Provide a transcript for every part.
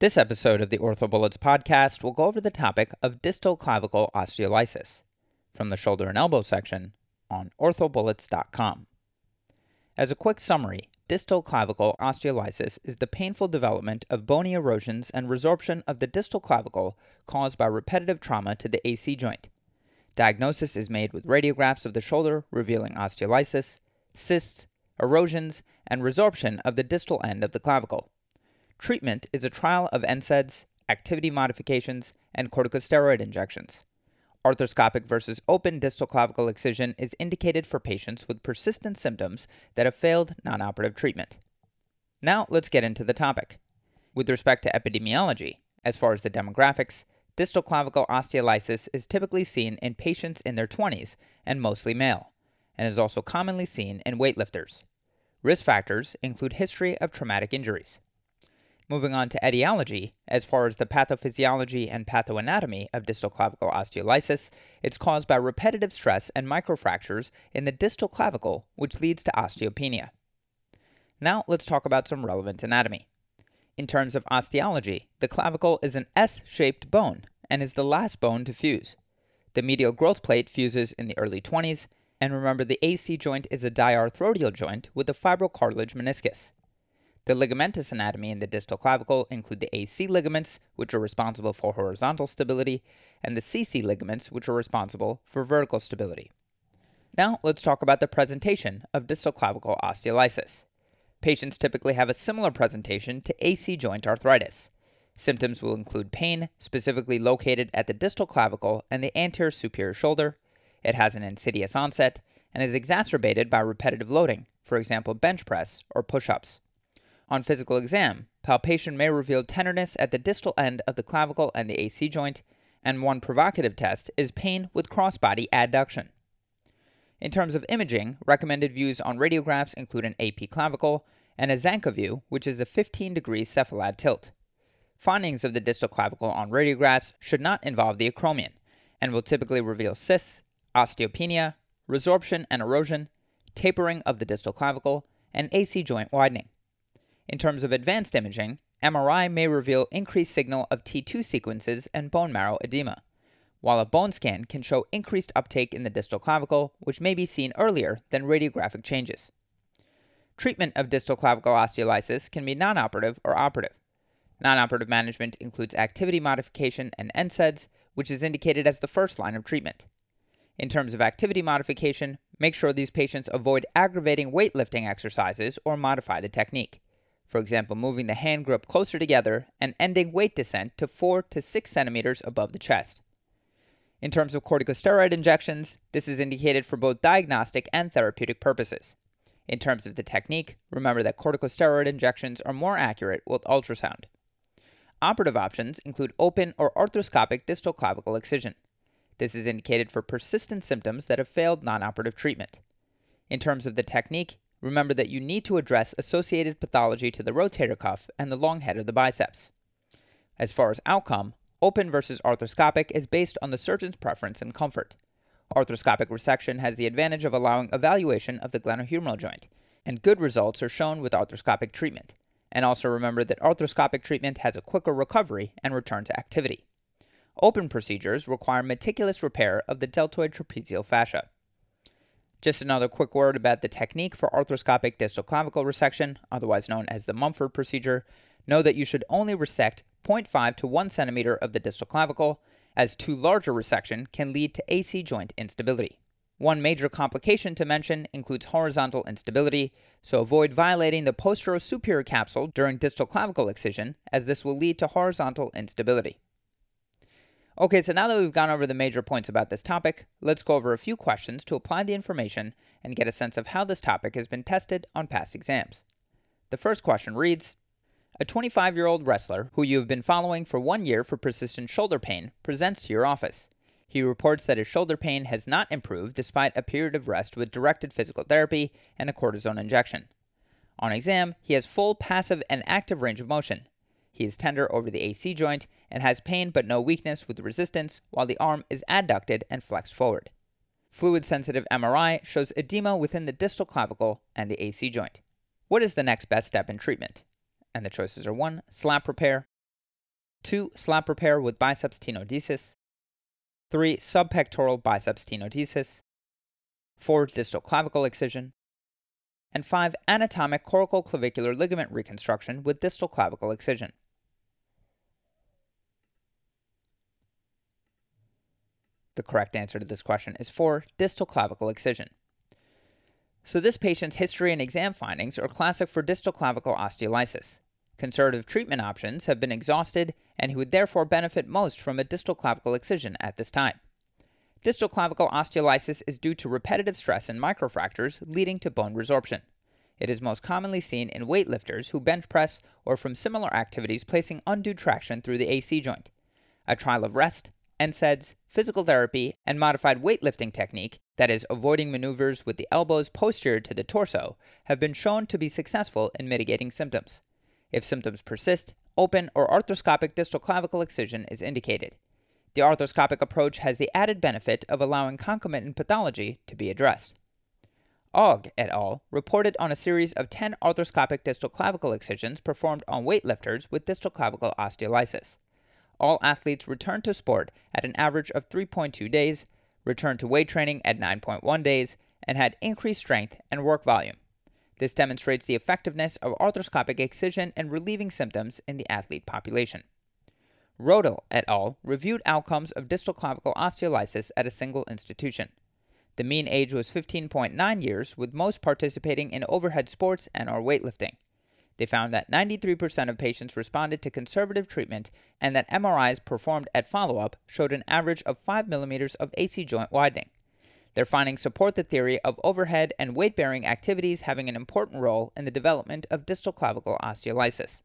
This episode of the OrthoBullets podcast will go over the topic of distal clavicle osteolysis from the shoulder and elbow section on orthobullets.com. As a quick summary, distal clavicle osteolysis is the painful development of bony erosions and resorption of the distal clavicle caused by repetitive trauma to the AC joint. Diagnosis is made with radiographs of the shoulder revealing osteolysis, cysts, erosions, and resorption of the distal end of the clavicle. Treatment is a trial of NSAIDs, activity modifications, and corticosteroid injections. Arthroscopic versus open distal clavicle excision is indicated for patients with persistent symptoms that have failed non operative treatment. Now, let's get into the topic. With respect to epidemiology, as far as the demographics, distal clavicle osteolysis is typically seen in patients in their 20s and mostly male, and is also commonly seen in weightlifters. Risk factors include history of traumatic injuries. Moving on to etiology, as far as the pathophysiology and pathoanatomy of distal clavicle osteolysis, it's caused by repetitive stress and microfractures in the distal clavicle, which leads to osteopenia. Now let's talk about some relevant anatomy. In terms of osteology, the clavicle is an S shaped bone and is the last bone to fuse. The medial growth plate fuses in the early 20s, and remember the AC joint is a diarthrodial joint with a fibrocartilage meniscus. The ligamentous anatomy in the distal clavicle include the AC ligaments, which are responsible for horizontal stability, and the CC ligaments, which are responsible for vertical stability. Now, let's talk about the presentation of distal clavicle osteolysis. Patients typically have a similar presentation to AC joint arthritis. Symptoms will include pain, specifically located at the distal clavicle and the anterior superior shoulder. It has an insidious onset and is exacerbated by repetitive loading, for example, bench press or push ups. On physical exam, palpation may reveal tenderness at the distal end of the clavicle and the AC joint, and one provocative test is pain with crossbody adduction. In terms of imaging, recommended views on radiographs include an AP clavicle and a Zanca view, which is a 15 degree cephalad tilt. Findings of the distal clavicle on radiographs should not involve the acromion and will typically reveal cysts, osteopenia, resorption and erosion, tapering of the distal clavicle, and AC joint widening. In terms of advanced imaging, MRI may reveal increased signal of T2 sequences and bone marrow edema, while a bone scan can show increased uptake in the distal clavicle, which may be seen earlier than radiographic changes. Treatment of distal clavicle osteolysis can be non operative or operative. Non operative management includes activity modification and NSAIDs, which is indicated as the first line of treatment. In terms of activity modification, make sure these patients avoid aggravating weightlifting exercises or modify the technique for example, moving the hand grip closer together and ending weight descent to 4 to 6 centimeters above the chest. In terms of corticosteroid injections, this is indicated for both diagnostic and therapeutic purposes. In terms of the technique, remember that corticosteroid injections are more accurate with ultrasound. Operative options include open or arthroscopic distal clavicle excision. This is indicated for persistent symptoms that have failed non operative treatment. In terms of the technique, remember that you need to address associated pathology to the rotator cuff and the long head of the biceps. As far as outcome, open versus arthroscopic is based on the surgeon's preference and comfort. Arthroscopic resection has the advantage of allowing evaluation of the glenohumeral joint, and good results are shown with arthroscopic treatment. And also remember that arthroscopic treatment has a quicker recovery and return to activity. Open procedures require meticulous repair of the deltoid trapezial fascia. Just another quick word about the technique for arthroscopic distal clavicle resection, otherwise known as the Mumford procedure. Know that you should only resect 0.5 to 1 centimeter of the distal clavicle, as too large a resection can lead to AC joint instability. One major complication to mention includes horizontal instability, so avoid violating the posterior-superior capsule during distal clavicle excision, as this will lead to horizontal instability. Okay, so now that we've gone over the major points about this topic, let's go over a few questions to apply the information and get a sense of how this topic has been tested on past exams. The first question reads A 25 year old wrestler who you have been following for one year for persistent shoulder pain presents to your office. He reports that his shoulder pain has not improved despite a period of rest with directed physical therapy and a cortisone injection. On exam, he has full passive and active range of motion. He is tender over the AC joint and has pain but no weakness with resistance, while the arm is adducted and flexed forward. Fluid sensitive MRI shows edema within the distal clavicle and the AC joint. What is the next best step in treatment? And the choices are 1. Slap repair, 2. Slap repair with biceps tenodesis. 3. Subpectoral biceps tenodesis. 4. Distal clavicle excision. And 5. Anatomic coracoclavicular ligament reconstruction with distal clavicle excision. The correct answer to this question is 4. Distal clavicle excision. So, this patient's history and exam findings are classic for distal clavicle osteolysis. Conservative treatment options have been exhausted, and he would therefore benefit most from a distal clavicle excision at this time. Distal clavicle osteolysis is due to repetitive stress and microfractures leading to bone resorption. It is most commonly seen in weightlifters who bench press or from similar activities placing undue traction through the AC joint. A trial of rest, NSAIDs, physical therapy, and modified weightlifting technique, that is, avoiding maneuvers with the elbows posterior to the torso, have been shown to be successful in mitigating symptoms. If symptoms persist, open or arthroscopic distal clavicle excision is indicated. The arthroscopic approach has the added benefit of allowing concomitant pathology to be addressed. Auge et al. reported on a series of 10 arthroscopic distal clavicle excisions performed on weightlifters with distal clavicle osteolysis. All athletes returned to sport at an average of 3.2 days, returned to weight training at 9.1 days, and had increased strength and work volume. This demonstrates the effectiveness of arthroscopic excision in relieving symptoms in the athlete population. Roedl et al. reviewed outcomes of distal clavicle osteolysis at a single institution. The mean age was 15.9 years, with most participating in overhead sports and or weightlifting. They found that 93% of patients responded to conservative treatment and that MRIs performed at follow up showed an average of 5 millimeters of AC joint widening. Their findings support the theory of overhead and weight bearing activities having an important role in the development of distal clavicle osteolysis.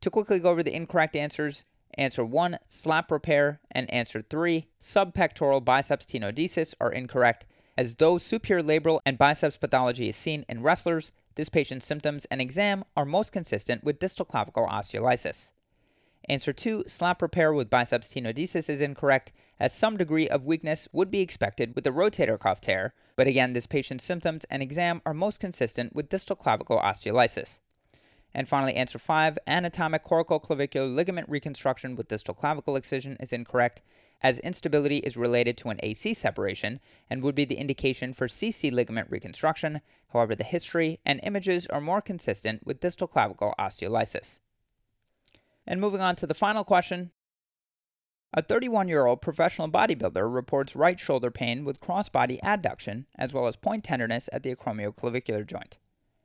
To quickly go over the incorrect answers, answer 1, slap repair, and answer 3, subpectoral biceps tenodesis are incorrect, as though superior labral and biceps pathology is seen in wrestlers, this patient's symptoms and exam are most consistent with distal clavicle osteolysis. Answer 2, slap repair with biceps tenodesis is incorrect, as some degree of weakness would be expected with a rotator cuff tear, but again, this patient's symptoms and exam are most consistent with distal clavicle osteolysis. And finally, answer 5, anatomic coracoclavicular ligament reconstruction with distal clavicle excision is incorrect, as instability is related to an AC separation and would be the indication for CC ligament reconstruction. However, the history and images are more consistent with distal clavicle osteolysis. And moving on to the final question. A 31 year old professional bodybuilder reports right shoulder pain with crossbody adduction as well as point tenderness at the acromioclavicular joint.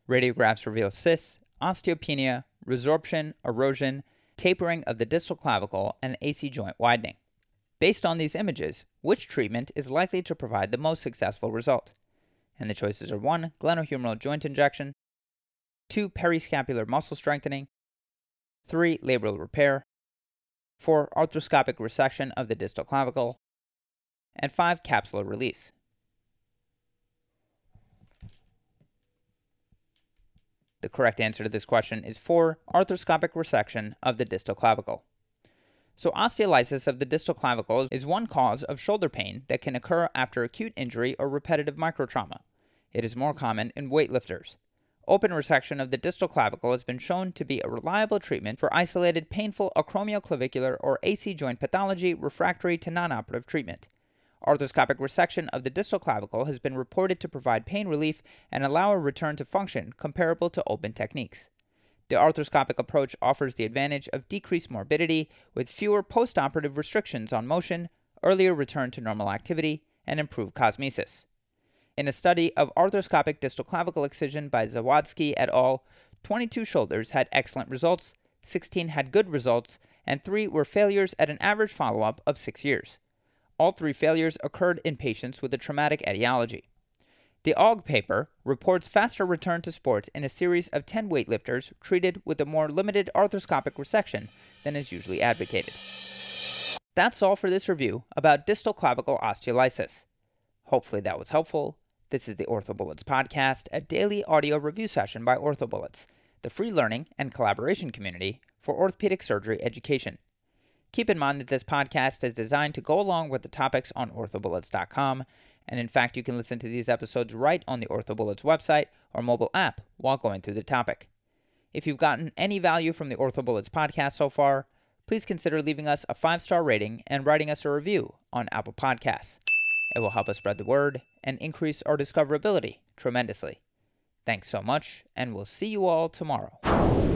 Radiographs reveal cysts, osteopenia, resorption, erosion, tapering of the distal clavicle, and AC joint widening. Based on these images, which treatment is likely to provide the most successful result? And the choices are 1. Glenohumeral joint injection, 2. Periscapular muscle strengthening, 3. Labral repair. 4. Arthroscopic resection of the distal clavicle. And 5. Capsular release. The correct answer to this question is 4. Arthroscopic resection of the distal clavicle. So, osteolysis of the distal clavicle is one cause of shoulder pain that can occur after acute injury or repetitive microtrauma. It is more common in weightlifters. Open resection of the distal clavicle has been shown to be a reliable treatment for isolated painful acromioclavicular or AC joint pathology refractory to non-operative treatment. Arthroscopic resection of the distal clavicle has been reported to provide pain relief and allow a return to function comparable to open techniques. The arthroscopic approach offers the advantage of decreased morbidity with fewer postoperative restrictions on motion, earlier return to normal activity, and improved cosmesis. In a study of arthroscopic distal clavicle excision by Zawadsky et al., 22 shoulders had excellent results, 16 had good results, and 3 were failures at an average follow up of 6 years. All three failures occurred in patients with a traumatic etiology. The Auge paper reports faster return to sports in a series of 10 weightlifters treated with a more limited arthroscopic resection than is usually advocated. That's all for this review about distal clavicle osteolysis. Hopefully that was helpful. This is the OrthoBullets podcast, a daily audio review session by OrthoBullets, the free learning and collaboration community for orthopedic surgery education. Keep in mind that this podcast is designed to go along with the topics on orthobullets.com, and in fact, you can listen to these episodes right on the OrthoBullets website or mobile app while going through the topic. If you've gotten any value from the OrthoBullets podcast so far, please consider leaving us a five star rating and writing us a review on Apple Podcasts. It will help us spread the word and increase our discoverability tremendously. Thanks so much, and we'll see you all tomorrow.